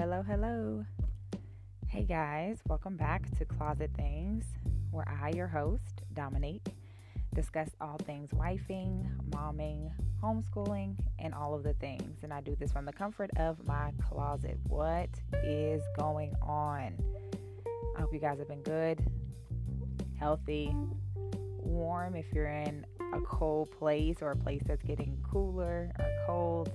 hello, hello. Hey guys, welcome back to Closet Things, where I, your host, Dominique, discuss all things wifing, momming, homeschooling, and all of the things. And I do this from the comfort of my closet. What is going on? I hope you guys have been good, healthy, warm if you're in a cold place or a place that's getting cooler or cold.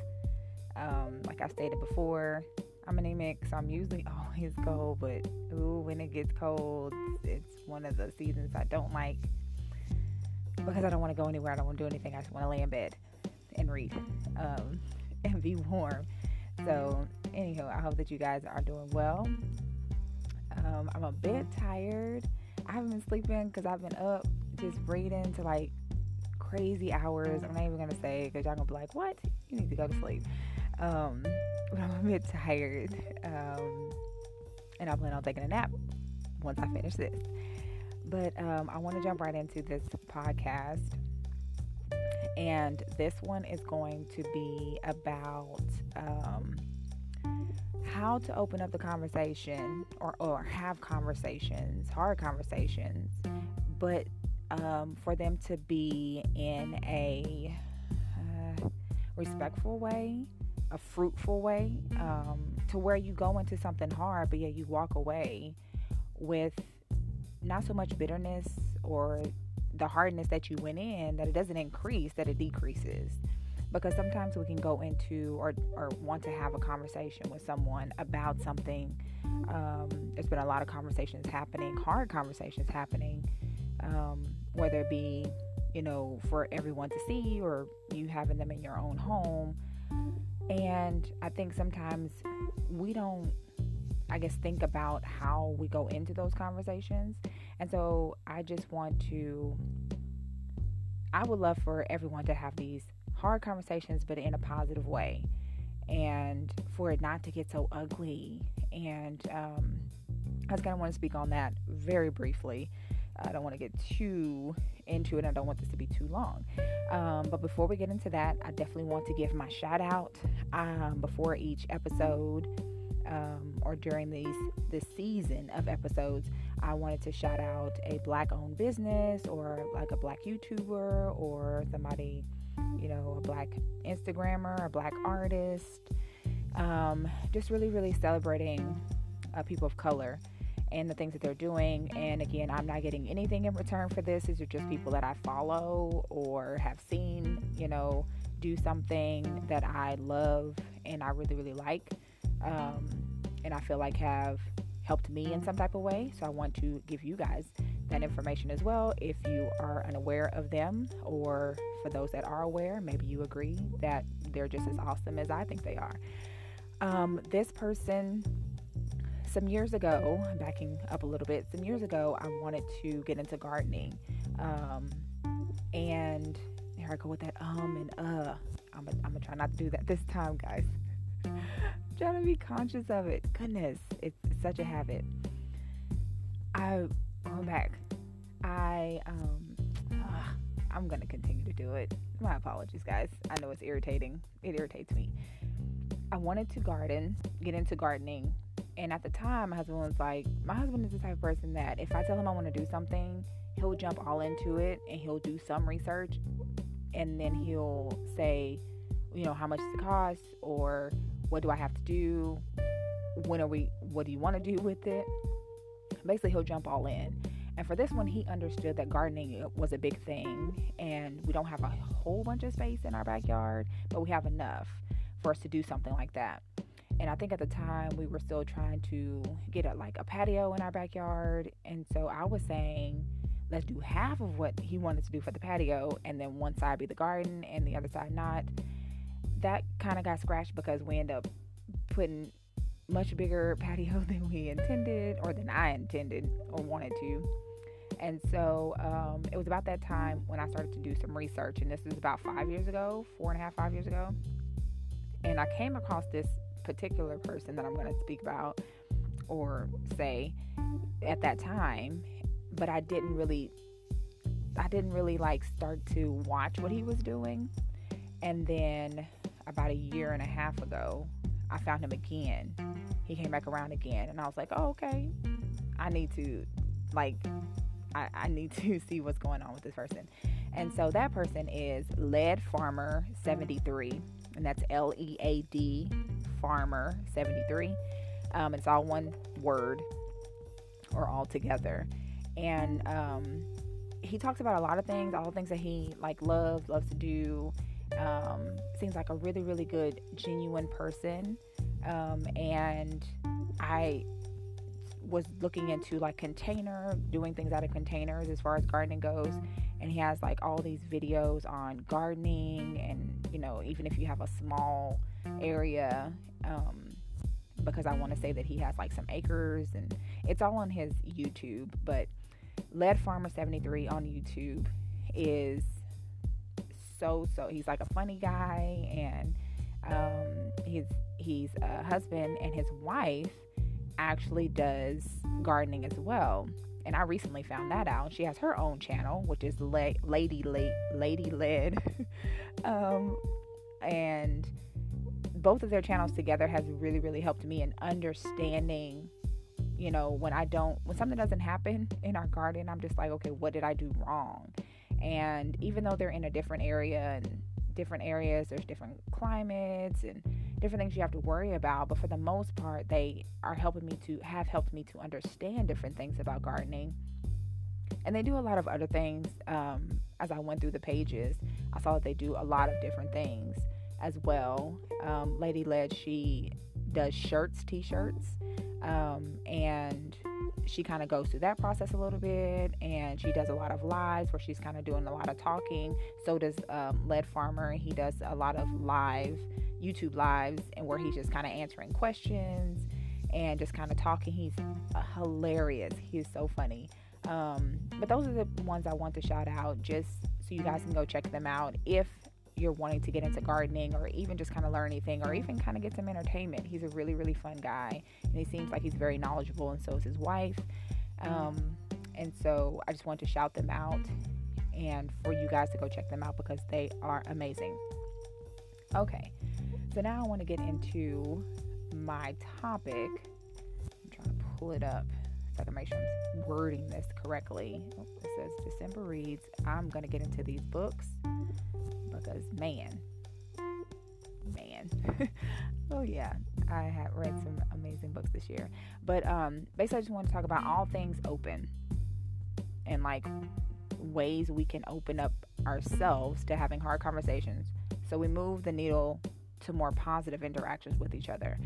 Um, like I stated before, I'm anemic, so I'm usually always cold, but ooh, when it gets cold, it's one of the seasons I don't like because I don't want to go anywhere. I don't want to do anything. I just want to lay in bed and read um, and be warm. So, anyhow, I hope that you guys are doing well. Um, I'm a bit tired. I haven't been sleeping because I've been up just reading to like crazy hours. I'm not even gonna say because y'all gonna be like, "What? You need to go to sleep." Um, but I'm a bit tired, um, and I plan on taking a nap once I finish this. But um, I want to jump right into this podcast, and this one is going to be about um, how to open up the conversation or, or have conversations, hard conversations, but um, for them to be in a uh, respectful way a fruitful way um, to where you go into something hard, but yet you walk away with not so much bitterness or the hardness that you went in, that it doesn't increase, that it decreases. Because sometimes we can go into or, or want to have a conversation with someone about something. Um, there's been a lot of conversations happening, hard conversations happening, um, whether it be, you know, for everyone to see or you having them in your own home and I think sometimes we don't, I guess, think about how we go into those conversations. And so I just want to, I would love for everyone to have these hard conversations, but in a positive way. And for it not to get so ugly. And um, I was kind of want to speak on that very briefly. I don't want to get too into it. I don't want this to be too long. Um, but before we get into that, I definitely want to give my shout out um, before each episode um, or during these this season of episodes. I wanted to shout out a black owned business or like a black YouTuber or somebody, you know, a black Instagrammer, a black artist. Um, just really, really celebrating uh, people of color and the things that they're doing. And again, I'm not getting anything in return for this. These are just people that I follow or have seen, you know, do something that I love and I really, really like. Um, and I feel like have helped me in some type of way. So I want to give you guys that information as well. If you are unaware of them, or for those that are aware, maybe you agree that they're just as awesome as I think they are. Um, this person some years ago, backing up a little bit, some years ago, I wanted to get into gardening. Um, and here I go with that um and uh. I'm to try not to do that this time, guys. trying to be conscious of it. Goodness, it's, such a habit. I, going back, I, um, uh, I'm to continue to do it. My apologies, guys. I know it's irritating. It irritates me. I wanted to garden, get into gardening and at the time, my husband was like, my husband is the type of person that if I tell him I want to do something, he'll jump all into it and he'll do some research and then he'll say, you know, how much does it cost or what do I have to do? When are we, what do you want to do with it? Basically, he'll jump all in. And for this one, he understood that gardening was a big thing and we don't have a whole bunch of space in our backyard, but we have enough for us to do something like that. And I think at the time we were still trying to get a, like a patio in our backyard. And so I was saying, let's do half of what he wanted to do for the patio, and then one side be the garden and the other side not. That kind of got scratched because we end up putting much bigger patio than we intended or than I intended or wanted to. And so um, it was about that time when I started to do some research, and this is about five years ago, four and a half, five years ago. And I came across this particular person that I'm going to speak about or say at that time, but I didn't really I didn't really like start to watch what he was doing. And then about a year and a half ago, I found him again. He came back around again, and I was like, oh, okay. I need to, like, I, I need to see what's going on with this person. And so that person is Lead Farmer 73, and that's L E A D Farmer 73. Um, it's all one word or all together. And um, he talks about a lot of things, all the things that he like loves, loves to do. Um, seems like a really, really good, genuine person. Um, and I was looking into like container, doing things out of containers as far as gardening goes. And he has like all these videos on gardening, and you know, even if you have a small area, um, because I want to say that he has like some acres, and it's all on his YouTube. But Lead Farmer 73 on YouTube is so so he's like a funny guy and um, he's he's a husband and his wife actually does gardening as well and I recently found that out. She has her own channel, which is La- Lady La- Lady Led, um, and both of their channels together has really really helped me in understanding. You know, when I don't, when something doesn't happen in our garden, I'm just like, okay, what did I do wrong? And even though they're in a different area and different areas, there's different climates and different things you have to worry about. But for the most part, they are helping me to have helped me to understand different things about gardening. And they do a lot of other things. Um, as I went through the pages, I saw that they do a lot of different things as well. Um, Lady Led, she does shirts, t shirts, um, and she kind of goes through that process a little bit and she does a lot of lives where she's kind of doing a lot of talking. So does um, lead farmer. He does a lot of live youtube lives and where he's just kind of answering questions and just kind of talking. He's hilarious. He's so funny. Um, but those are the ones i want to shout out just so you guys can go check them out if you're wanting to get into gardening or even just kind of learn anything or even kind of get some entertainment. He's a really, really fun guy and he seems like he's very knowledgeable, and so is his wife. Um, and so I just want to shout them out and for you guys to go check them out because they are amazing. Okay, so now I want to get into my topic. I'm trying to pull it up can make sure I'm wording this correctly. It says December reads. I'm to get into these books because man, man. oh yeah, I have read some amazing books this year. But um, basically, I just want to talk about all things open and like ways we can open up ourselves to having hard conversations. So we move the needle to more positive interactions with each other.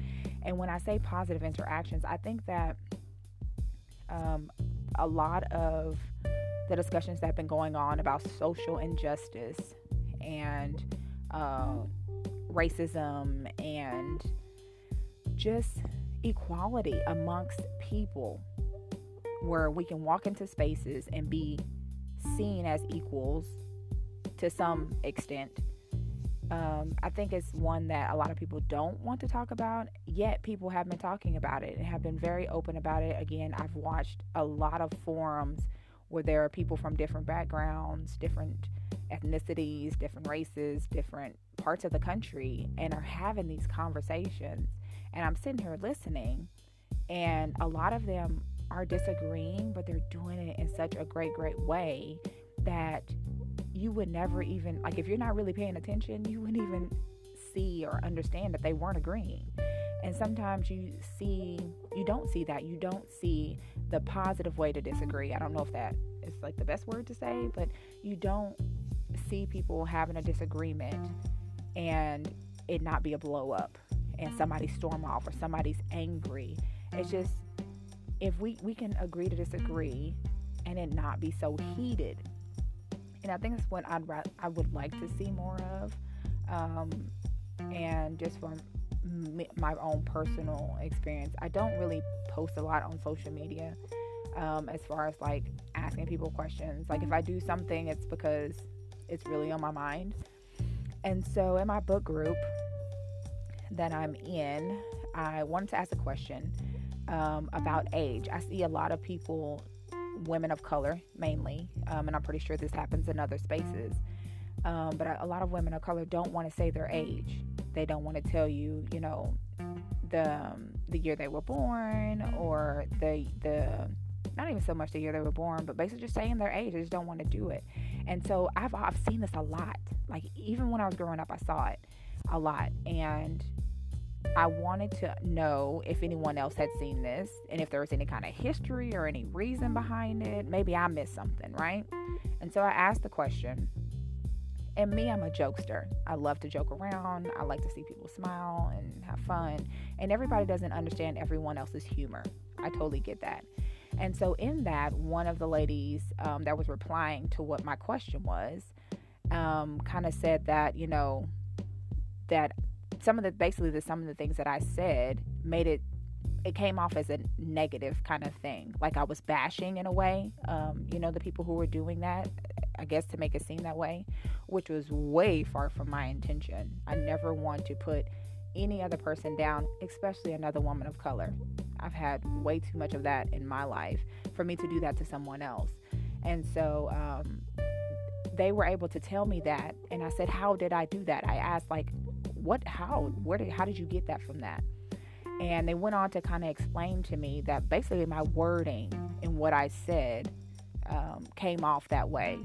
And when I say positive interactions, I think that um, a lot of the discussions that have been going on about social injustice and uh, racism and just equality amongst people where we can walk into spaces and be seen as equals to some extent. Um, I think it's one that a lot of people don't want to talk about, yet people have been talking about it and have been very open about it. Again, I've watched a lot of forums where there are people from different backgrounds, different ethnicities, different races, different parts of the country, and are having these conversations. And I'm sitting here listening, and a lot of them are disagreeing, but they're doing it in such a great, great way that you would never even, like, if you're not really paying attention, you wouldn't even see or understand that they weren't agreeing. And sometimes you see, you don't see that. You don't see the positive way to disagree. I don't know if that is like the best word to say, but you don't see people having a disagreement and it not be a blow up and somebody storm off or somebody's angry. It's just if we we can agree to disagree and it not be so heated. And I think that's what I'd I would like to see more of. Um, and just from my own personal experience, I don't really post a lot on social media. Um, as far as like asking people questions. Like if I do something, it's because it's really on my mind. And so, in my book group that I'm in, I wanted to ask a question um, about age. I see a lot of people, women of color mainly, um, and I'm pretty sure this happens in other spaces, um, but a lot of women of color don't want to say their age. They don't want to tell you, you know, the um, the year they were born or the the not even so much the year they were born, but basically just saying their age. They just don't want to do it. And so I've I've seen this a lot. Like even when I was growing up, I saw it a lot, and I wanted to know if anyone else had seen this and if there was any kind of history or any reason behind it. Maybe I missed something, right? And so I asked the question. And me, I'm a jokester. I love to joke around. I like to see people smile and have fun. And everybody doesn't understand everyone else's humor. I totally get that. And so, in that, one of the ladies um, that was replying to what my question was um, kind of said that, you know, that some of the basically the some of the things that I said made it it came off as a negative kind of thing. Like I was bashing in a way um, you know the people who were doing that I guess to make it seem that way which was way far from my intention. I never want to put any other person down especially another woman of color. I've had way too much of that in my life for me to do that to someone else. And so um, they were able to tell me that and I said how did I do that? I asked like what how where did how did you get that from that? And they went on to kind of explain to me that basically my wording and what i said um, came off that way.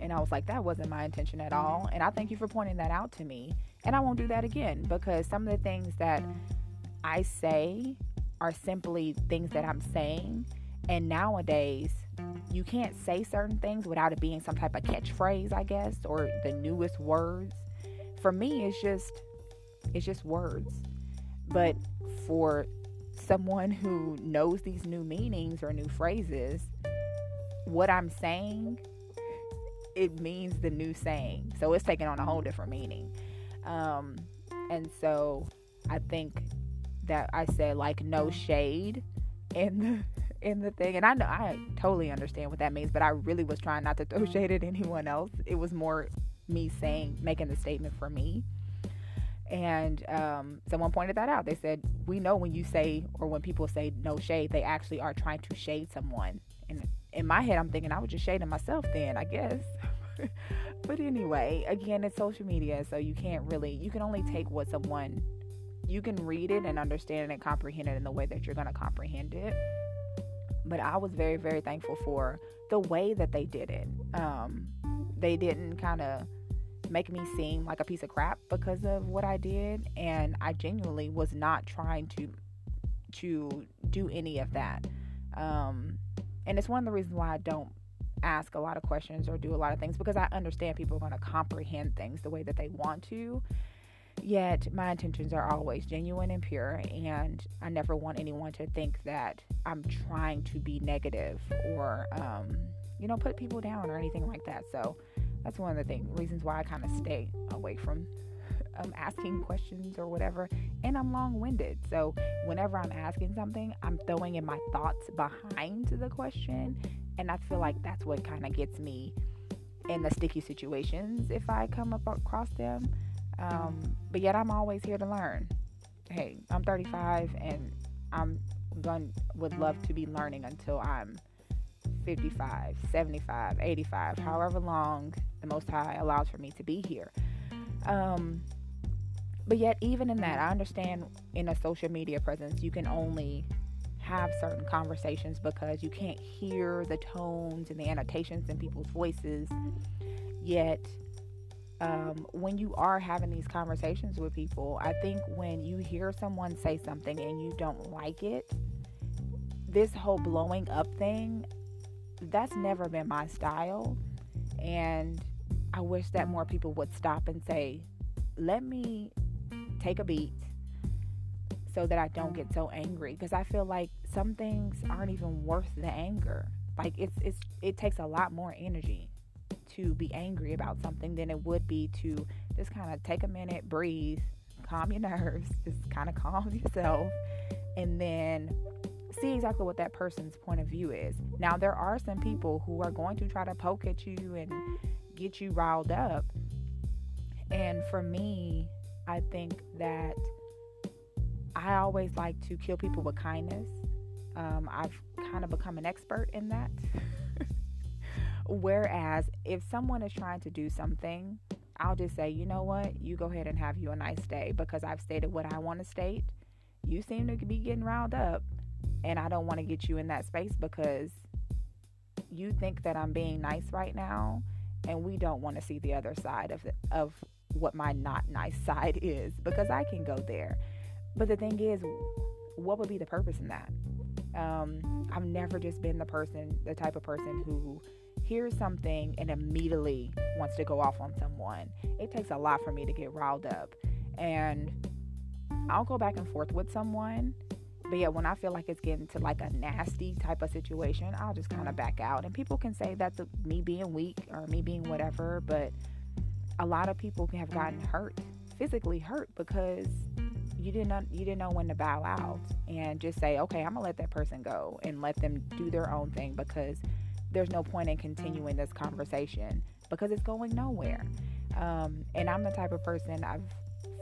And i was like that wasn't my intention at all. And i thank you for pointing that out to me. And i won't do that again because some of the things that i say are simply things that i'm saying. And nowadays you can't say certain things without it being some type of catchphrase i guess or the newest words for me it's just it's just words. But for someone who knows these new meanings or new phrases what i'm saying it means the new saying. So it's taking on a whole different meaning. Um, and so i think that i said like no shade in the in the thing. And i know i totally understand what that means but i really was trying not to throw shade at anyone else. It was more me saying, making the statement for me. And um, someone pointed that out. They said, We know when you say, or when people say no shade, they actually are trying to shade someone. And in my head, I'm thinking I was just shading myself then, I guess. but anyway, again, it's social media, so you can't really, you can only take what someone, you can read it and understand it and comprehend it in the way that you're going to comprehend it. But I was very, very thankful for the way that they did it. Um, they didn't kind of make me seem like a piece of crap because of what I did and I genuinely was not trying to to do any of that. Um, and it's one of the reasons why I don't ask a lot of questions or do a lot of things because I understand people are going to comprehend things the way that they want to. Yet my intentions are always genuine and pure, and I never want anyone to think that I'm trying to be negative or, um, you know, put people down or anything like that. So that's one of the things reasons why I kind of stay away from um, asking questions or whatever. And I'm long winded. So whenever I'm asking something, I'm throwing in my thoughts behind the question. And I feel like that's what kind of gets me in the sticky situations if I come up across them. Um, but yet I'm always here to learn. Hey, I'm 35 and I'm going would love to be learning until I'm 55, 75, 85, however long the Most High allows for me to be here. Um, but yet, even in that, I understand in a social media presence, you can only have certain conversations because you can't hear the tones and the annotations in people's voices. Yet, um, when you are having these conversations with people, I think when you hear someone say something and you don't like it, this whole blowing up thing, that's never been my style. And I wish that more people would stop and say, let me take a beat so that I don't get so angry. Because I feel like some things aren't even worth the anger. Like it's it's it takes a lot more energy to be angry about something than it would be to just kind of take a minute, breathe, calm your nerves, just kind of calm yourself, and then see exactly what that person's point of view is. Now, there are some people who are going to try to poke at you and get you riled up. And for me, I think that I always like to kill people with kindness. Um, I've kind of become an expert in that. Whereas, if someone is trying to do something, I'll just say, you know what? You go ahead and have you a nice day because I've stated what I want to state. You seem to be getting riled up, and I don't want to get you in that space because you think that I'm being nice right now, and we don't want to see the other side of the, of what my not nice side is because I can go there. But the thing is, what would be the purpose in that? Um, I've never just been the person, the type of person who hears something and immediately wants to go off on someone. It takes a lot for me to get riled up. And I'll go back and forth with someone. But yeah, when I feel like it's getting to like a nasty type of situation, I'll just kind of back out. And people can say that's me being weak or me being whatever, but a lot of people have gotten hurt, physically hurt, because you didn't know, you didn't know when to bow out and just say, okay, I'm gonna let that person go and let them do their own thing because there's no point in continuing this conversation because it's going nowhere. Um, and I'm the type of person I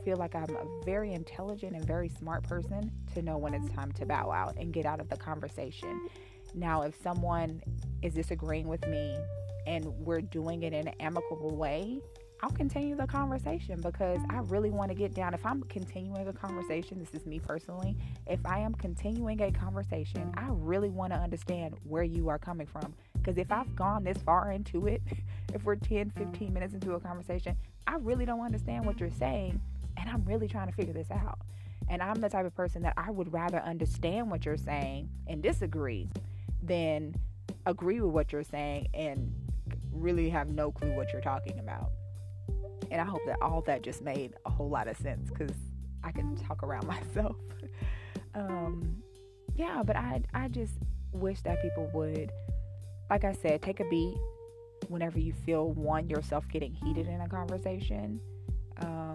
feel like I'm a very intelligent and very smart person to know when it's time to bow out and get out of the conversation. Now, if someone is disagreeing with me and we're doing it in an amicable way, I'll continue the conversation because I really want to get down. If I'm continuing a conversation, this is me personally, if I am continuing a conversation, I really want to understand where you are coming from. Because if I've gone this far into it, if we're 10, 15 minutes into a conversation, I really don't understand what you're saying. And I'm really trying to figure this out. And I'm the type of person that I would rather understand what you're saying and disagree than agree with what you're saying and really have no clue what you're talking about. And I hope that all that just made a whole lot of sense because I can talk around myself. um, yeah, but I I just wish that people would like I said, take a beat whenever you feel one yourself getting heated in a conversation, um,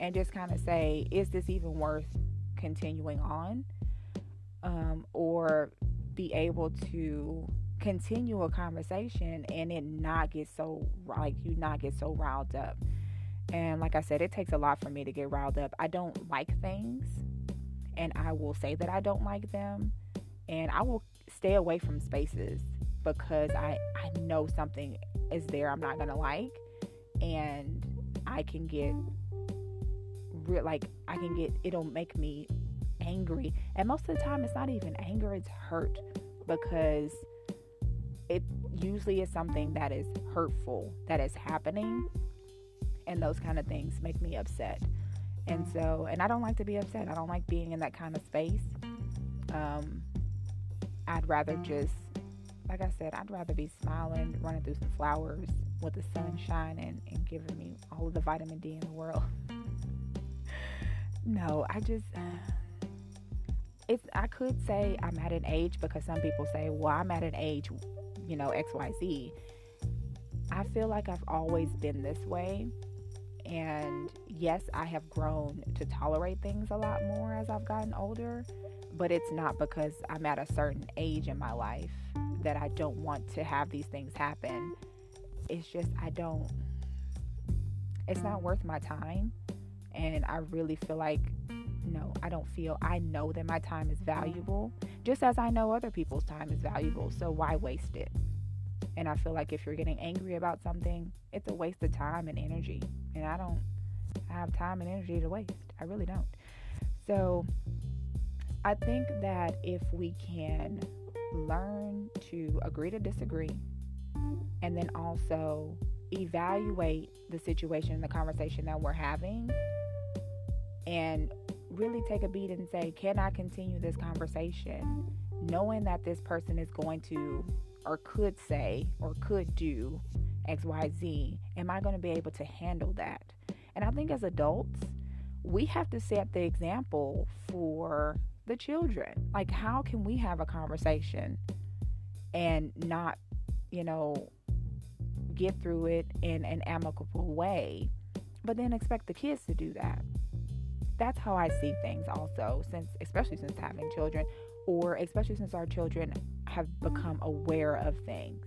and just kind of say, is this even worth continuing on, um, or be able to continue a conversation and it not get so like you not get so riled up. And like I said, it takes a lot for me to get riled up. I don't like things, and I will say that I don't like them, and I will stay away from spaces because I, I know something is there I'm not gonna like and I can get real like I can get it'll make me angry. And most of the time it's not even anger it's hurt because it usually is something that is hurtful that is happening. And those kind of things make me upset. And so and I don't like to be upset. I don't like being in that kind of space. Um I'd rather just like I said, I'd rather be smiling, running through some flowers with the sun shining and giving me all of the vitamin D in the world. no, I just uh, it's I could say I'm at an age because some people say, "Well, I'm at an age, you know, XYZ." I feel like I've always been this way. And yes, I have grown to tolerate things a lot more as I've gotten older, but it's not because I'm at a certain age in my life that I don't want to have these things happen. It's just, I don't, it's not worth my time. And I really feel like, no, I don't feel, I know that my time is valuable, just as I know other people's time is valuable. So why waste it? And I feel like if you're getting angry about something, it's a waste of time and energy. And I don't have time and energy to waste. I really don't. So I think that if we can learn to agree to disagree and then also evaluate the situation, and the conversation that we're having, and really take a beat and say, Can I continue this conversation? Knowing that this person is going to or could say or could do XYZ, am I going to be able to handle that? And I think as adults, we have to set the example for the children. Like, how can we have a conversation and not, you know, get through it in an amicable way, but then expect the kids to do that? That's how I see things, also, since, especially since having children, or especially since our children have become aware of things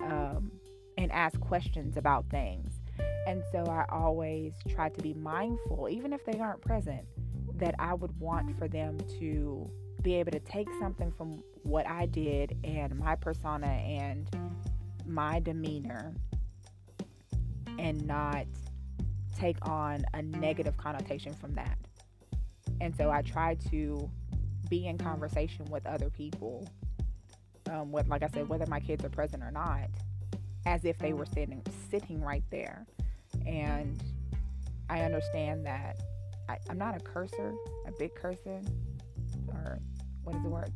um, and ask questions about things. And so I always try to be mindful, even if they aren't present, that I would want for them to be able to take something from what I did and my persona and my demeanor and not take on a negative connotation from that. And so I try to be in conversation with other people, um, with, like I said, whether my kids are present or not, as if they were sitting sitting right there. And I understand that I, am not a cursor, a big cursor, or what is the word?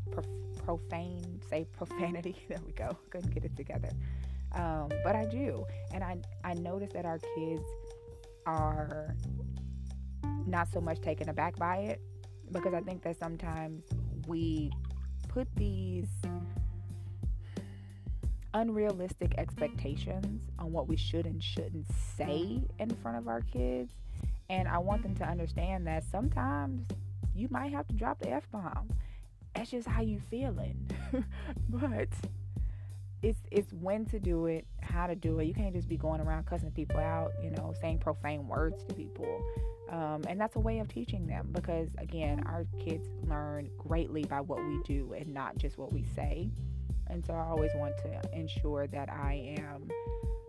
profane, say profanity. there we go. Couldn't get it together. Um, but I do, and I I notice that our kids are not so much taken aback by it because I think that sometimes we put these unrealistic expectations on what we should and shouldn't say in front of our kids. And I want them to understand that sometimes you might have to drop the F bomb. That's just how you feeling. but it's it's when to do it, how to do it. You can't just be going around cussing people out, you know, saying profane words to people. Um, and that's a way of teaching them because again, our kids learn greatly by what we do and not just what we say. And so I always want to ensure that I am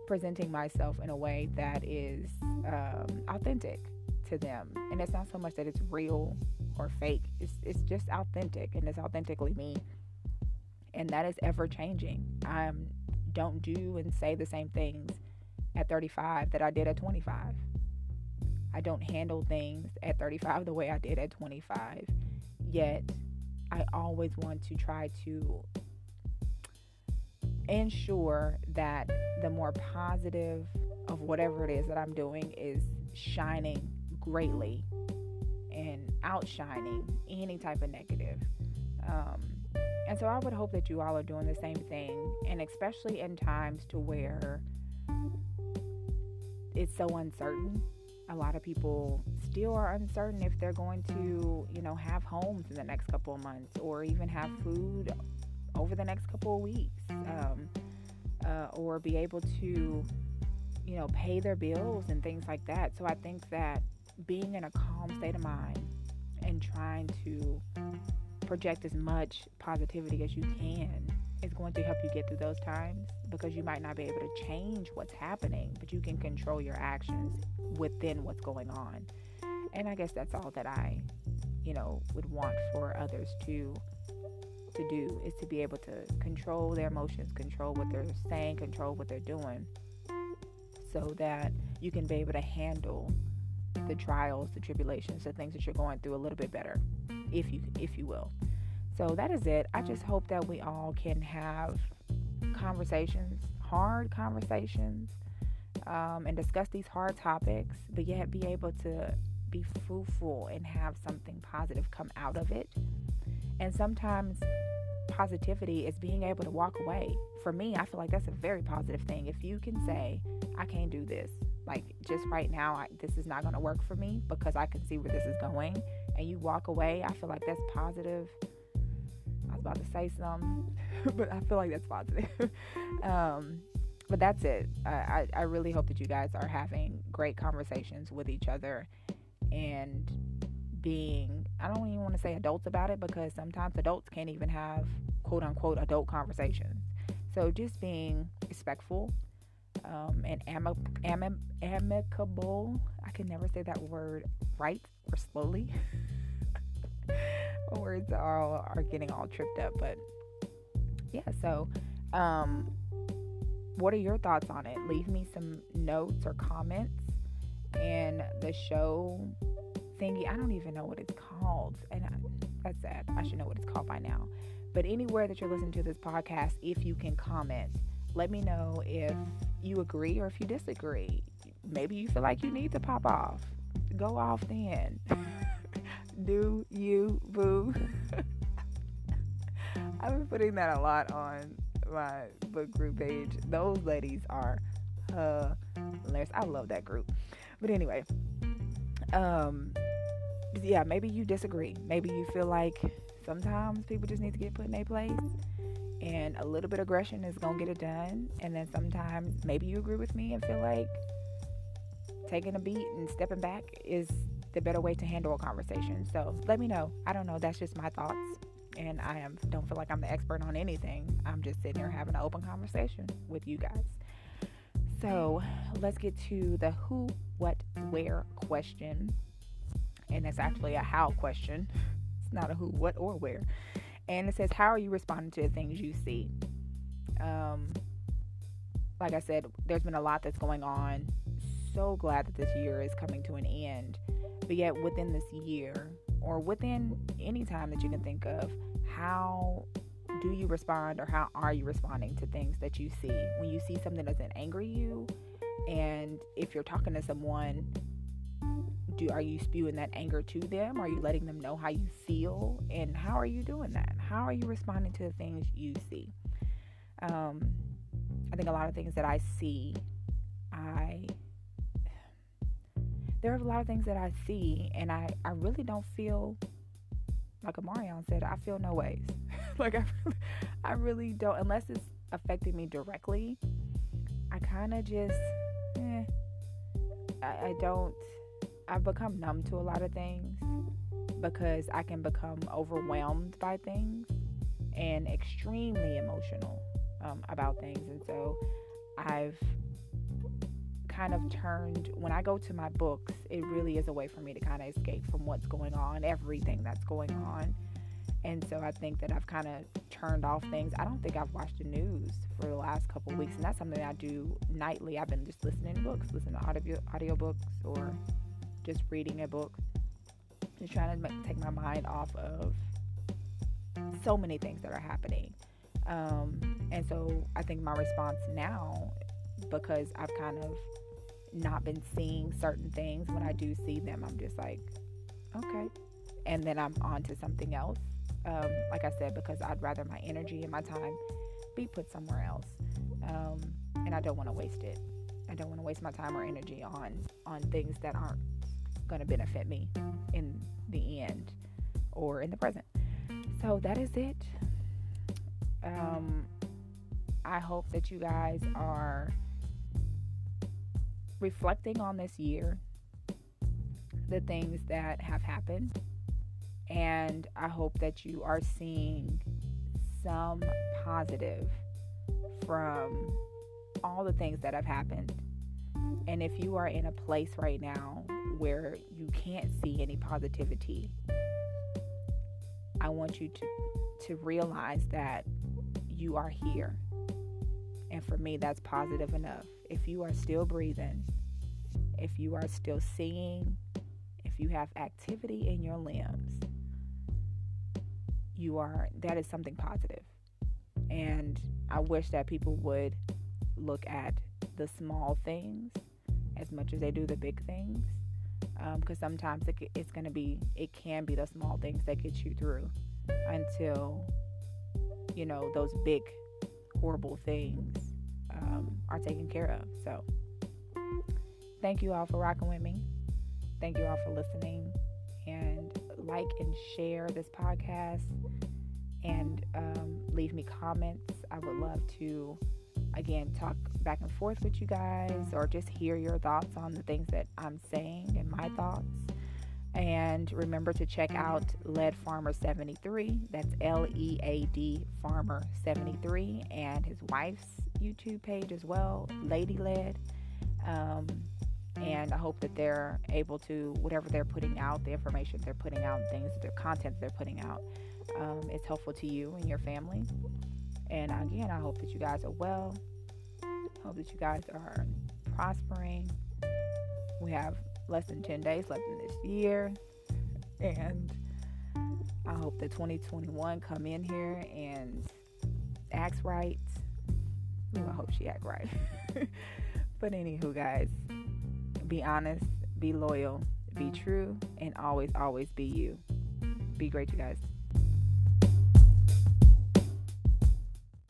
presenting myself in a way that is um, authentic to them. And it's not so much that it's real or fake, it's, it's just authentic and it's authentically me and that is ever changing. I don't do and say the same things at 35 that I did at 25. I don't handle things at 35 the way I did at 25. Yet, I always want to try to ensure that the more positive of whatever it is that I'm doing is shining greatly and outshining any type of negative. Um, and so I would hope that you all are doing the same thing, and especially in times to where it's so uncertain. A lot of people still are uncertain if they're going to, you know, have homes in the next couple of months or even have food over the next couple of weeks um, uh, or be able to, you know, pay their bills and things like that. So I think that being in a calm state of mind and trying to project as much positivity as you can is going to help you get through those times because you might not be able to change what's happening, but you can control your actions within what's going on. And I guess that's all that I, you know, would want for others to to do is to be able to control their emotions, control what they're saying, control what they're doing so that you can be able to handle the trials, the tribulations, the things that you're going through a little bit better if you if you will. So that is it. I just hope that we all can have conversations, hard conversations, um, and discuss these hard topics, but yet be able to be fruitful and have something positive come out of it. And sometimes positivity is being able to walk away. For me, I feel like that's a very positive thing. If you can say, I can't do this, like just right now, I, this is not going to work for me because I can see where this is going and you walk away, I feel like that's positive. I was about to say something, but I feel like that's positive. um, but that's it. I, I, I really hope that you guys are having great conversations with each other and being, I don't even want to say adults about it because sometimes adults can't even have quote unquote adult conversations. So just being respectful um, and ami- ami- amicable. I can never say that word right or slowly. Words are all, are getting all tripped up, but yeah. So, um, what are your thoughts on it? Leave me some notes or comments. And the show thingy, I don't even know what it's called, and I, that's sad. I should know what it's called by now. But anywhere that you're listening to this podcast, if you can comment, let me know if you agree or if you disagree. Maybe you feel like you need to pop off. Go off then. Do you, boo? I've been putting that a lot on my book group page. Those ladies are hilarious. I love that group. But anyway, um, yeah, maybe you disagree. Maybe you feel like sometimes people just need to get put in a place and a little bit of aggression is gonna get it done. And then sometimes maybe you agree with me and feel like taking a beat and stepping back is the better way to handle a conversation. So let me know. I don't know. That's just my thoughts. And I am don't feel like I'm the expert on anything. I'm just sitting here having an open conversation with you guys. So let's get to the who, what, where question. And it's actually a how question. It's not a who, what, or where. And it says, How are you responding to the things you see? Um, like I said, there's been a lot that's going on. So glad that this year is coming to an end. But yet, within this year, or within any time that you can think of, how do you respond or how are you responding to things that you see? When you see something that doesn't anger you, and if you're talking to someone, do are you spewing that anger to them? Are you letting them know how you feel? And how are you doing that? How are you responding to the things you see? Um, I think a lot of things that I see, I there are a lot of things that I see, and I I really don't feel like Amarion said. I feel no ways. like I really, I really don't unless it's affecting me directly. I kind of just, eh, I, I don't. I've become numb to a lot of things because I can become overwhelmed by things and extremely emotional um, about things. And so I've kind of turned, when I go to my books, it really is a way for me to kind of escape from what's going on, everything that's going on. And so I think that I've kind of turned off things. I don't think I've watched the news for the last couple weeks, and that's something I do nightly. I've been just listening to books, listening to audio audiobooks, or just reading a book, just trying to take my mind off of so many things that are happening. Um, and so I think my response now, because I've kind of not been seeing certain things, when I do see them, I'm just like, okay. And then I'm on to something else. Um, like I said, because I'd rather my energy and my time be put somewhere else. Um, and I don't want to waste it. I don't want to waste my time or energy on on things that aren't going to benefit me in the end or in the present. So that is it. Um, I hope that you guys are reflecting on this year, the things that have happened, and I hope that you are seeing some positive from all the things that have happened. And if you are in a place right now where you can't see any positivity, I want you to to realize that you are here. And for me, that's positive enough. If you are still breathing, if you are still seeing, if you have activity in your limbs, you are, that is something positive. And I wish that people would look at the small things as much as they do the big things. Because um, sometimes it, it's going to be, it can be the small things that get you through until you know, those big, horrible things um, are taken care of. So, thank you all for rocking with me. Thank you all for listening. And like and share this podcast and um, leave me comments. I would love to, again, talk back and forth with you guys or just hear your thoughts on the things that I'm saying and my thoughts. And remember to check out Lead Farmer 73. That's L E A D Farmer 73. And his wife's YouTube page as well, Lady Led. Um, and I hope that they're able to, whatever they're putting out, the information they're putting out, things, their content they're putting out, um, is helpful to you and your family. And again, I hope that you guys are well. Hope that you guys are prospering. We have less than 10 days left in this year. And I hope that 2021 come in here and acts right. I hope she act right. but anywho, guys, be honest, be loyal, be true, and always, always be you. Be great, you guys.